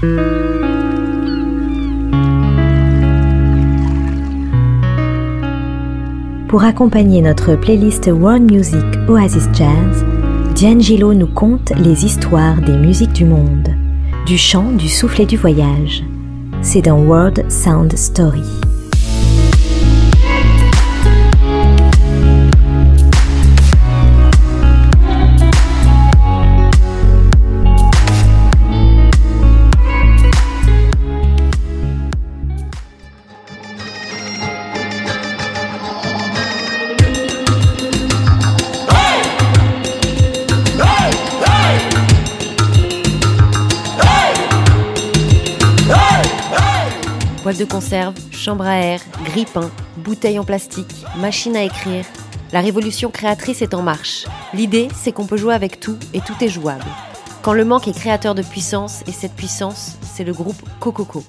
Pour accompagner notre playlist World Music Oasis Jazz, D'Angelo nous conte les histoires des musiques du monde, du chant, du souffle et du voyage. C'est dans World Sound Story. De conserve, chambre à air, grille-pain, bouteilles en plastique, machine à écrire. La révolution créatrice est en marche. L'idée, c'est qu'on peut jouer avec tout et tout est jouable. Quand le manque est créateur de puissance et cette puissance, c'est le groupe Cococo.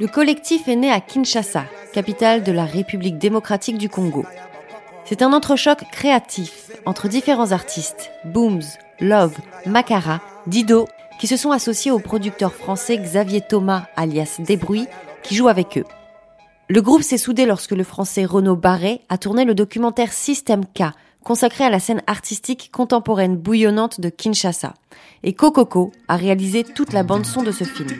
Le collectif est né à Kinshasa, capitale de la République démocratique du Congo. C'est un entrechoc créatif entre différents artistes, Booms, Love, Macara, Dido, qui se sont associés au producteur français Xavier Thomas alias Desbruits, qui joue avec eux. Le groupe s'est soudé lorsque le français Renaud Barré a tourné le documentaire System K, consacré à la scène artistique contemporaine bouillonnante de Kinshasa. Et Cococo a réalisé toute la bande son de ce film.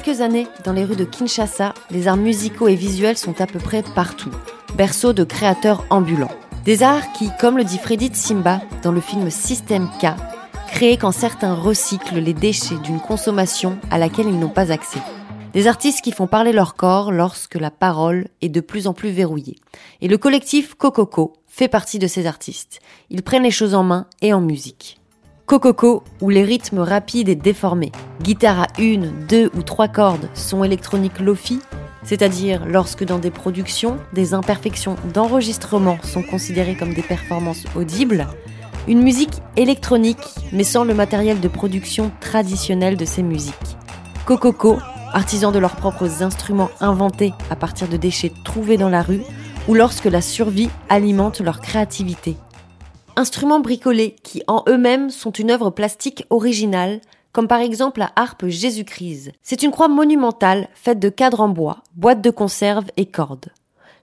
Quelques années, dans les rues de Kinshasa, les arts musicaux et visuels sont à peu près partout, berceau de créateurs ambulants. Des arts qui, comme le dit Freddy Simba dans le film System K, créent quand certains recyclent les déchets d'une consommation à laquelle ils n'ont pas accès. Des artistes qui font parler leur corps lorsque la parole est de plus en plus verrouillée. Et le collectif Cococo fait partie de ces artistes. Ils prennent les choses en main et en musique. Cococo, où les rythmes rapides et déformés, guitare à une, deux ou trois cordes, son électronique lofi, c'est-à-dire lorsque dans des productions, des imperfections d'enregistrement sont considérées comme des performances audibles, une musique électronique mais sans le matériel de production traditionnel de ces musiques. Cococo, artisans de leurs propres instruments inventés à partir de déchets trouvés dans la rue, ou lorsque la survie alimente leur créativité instruments bricolés qui en eux-mêmes sont une œuvre plastique originale, comme par exemple la harpe Jésus-Christ. C'est une croix monumentale faite de cadres en bois, boîtes de conserve et cordes.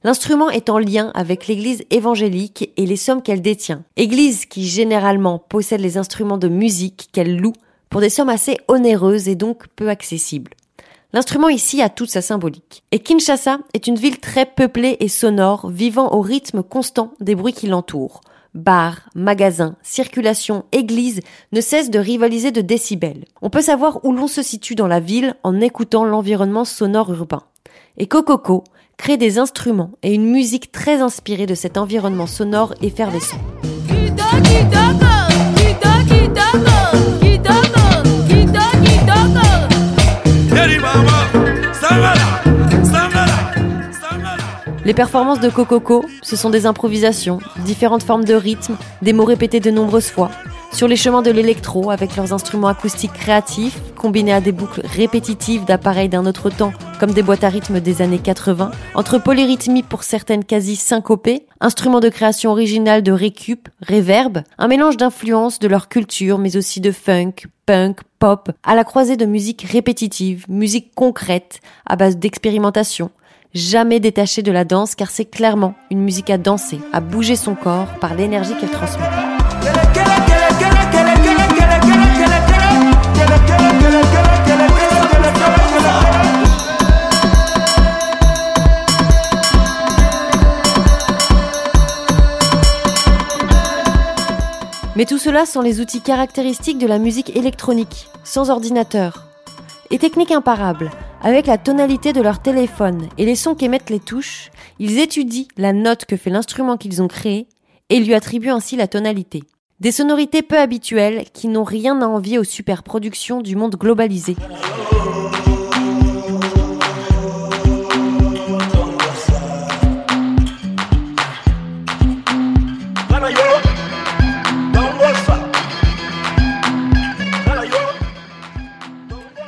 L'instrument est en lien avec l'église évangélique et les sommes qu'elle détient. Église qui généralement possède les instruments de musique qu'elle loue pour des sommes assez onéreuses et donc peu accessibles. L'instrument ici a toute sa symbolique. Et Kinshasa est une ville très peuplée et sonore, vivant au rythme constant des bruits qui l'entourent bars, magasins, circulation, églises ne cessent de rivaliser de décibels. On peut savoir où l'on se situe dans la ville en écoutant l'environnement sonore urbain. Et Cococo crée des instruments et une musique très inspirée de cet environnement sonore effervescent. Performances de Cococo, ce sont des improvisations, différentes formes de rythme, des mots répétés de nombreuses fois, sur les chemins de l'électro avec leurs instruments acoustiques créatifs, combinés à des boucles répétitives d'appareils d'un autre temps, comme des boîtes à rythme des années 80, entre polyrythmie pour certaines quasi syncopées, instruments de création originale de récup, réverb, un mélange d'influences de leur culture, mais aussi de funk, punk, pop, à la croisée de musique répétitive, musique concrète, à base d'expérimentation, jamais détaché de la danse car c'est clairement une musique à danser, à bouger son corps par l'énergie qu'elle transmet. Mais tout cela sont les outils caractéristiques de la musique électronique, sans ordinateur. Et technique imparable, avec la tonalité de leur téléphone et les sons qu'émettent les touches, ils étudient la note que fait l'instrument qu'ils ont créé et lui attribuent ainsi la tonalité. Des sonorités peu habituelles qui n'ont rien à envier aux superproductions du monde globalisé.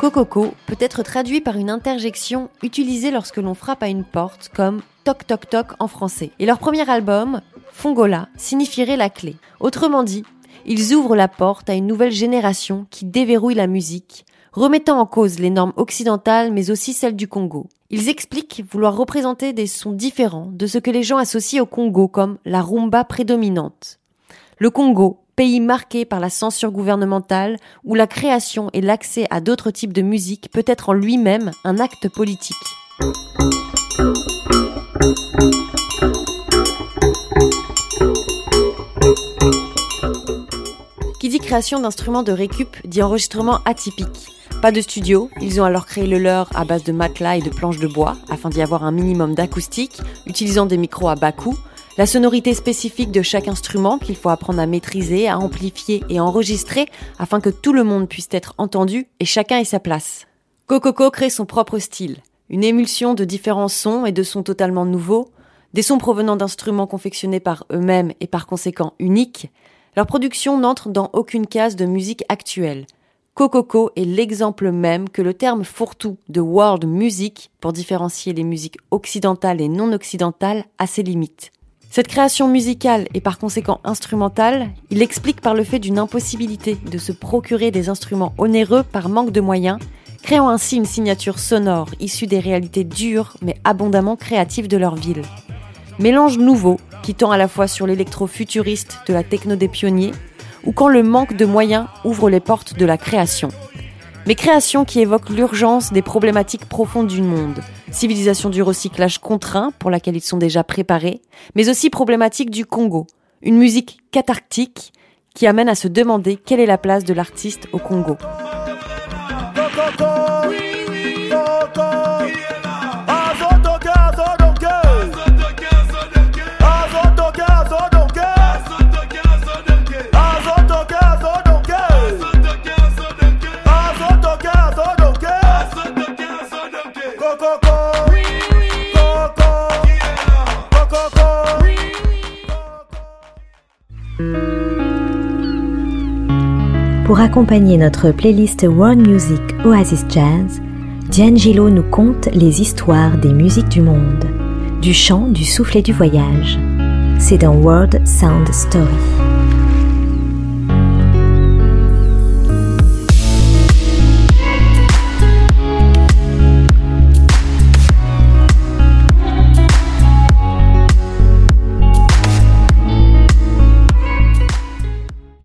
Cococo peut être traduit par une interjection utilisée lorsque l'on frappe à une porte, comme toc toc toc en français. Et leur premier album, Fongola, signifierait la clé. Autrement dit, ils ouvrent la porte à une nouvelle génération qui déverrouille la musique, remettant en cause les normes occidentales mais aussi celles du Congo. Ils expliquent vouloir représenter des sons différents de ce que les gens associent au Congo comme la rumba prédominante. Le Congo, pays marqué par la censure gouvernementale, où la création et l'accès à d'autres types de musique peut être en lui-même un acte politique. Qui dit création d'instruments de récup dit enregistrement atypique. Pas de studio, ils ont alors créé le leur à base de matelas et de planches de bois afin d'y avoir un minimum d'acoustique, utilisant des micros à bas coût, la sonorité spécifique de chaque instrument qu'il faut apprendre à maîtriser, à amplifier et enregistrer afin que tout le monde puisse être entendu et chacun ait sa place. Cococo crée son propre style, une émulsion de différents sons et de sons totalement nouveaux, des sons provenant d'instruments confectionnés par eux-mêmes et par conséquent uniques, leur production n'entre dans aucune case de musique actuelle. Cococo est l'exemple même que le terme fourre-tout de world music, pour différencier les musiques occidentales et non occidentales, a ses limites. Cette création musicale et par conséquent instrumentale, il explique par le fait d'une impossibilité de se procurer des instruments onéreux par manque de moyens, créant ainsi une signature sonore issue des réalités dures mais abondamment créatives de leur ville. Mélange nouveau qui tend à la fois sur l'électro-futuriste de la techno des pionniers ou quand le manque de moyens ouvre les portes de la création. Mais création qui évoque l'urgence des problématiques profondes du monde, civilisation du recyclage contraint pour laquelle ils sont déjà préparés, mais aussi problématique du Congo, une musique cathartique qui amène à se demander quelle est la place de l'artiste au Congo. Pour accompagner notre playlist World Music Oasis Jazz, D'Angelo nous conte les histoires des musiques du monde, du chant, du souffle et du voyage. C'est dans World Sound Story.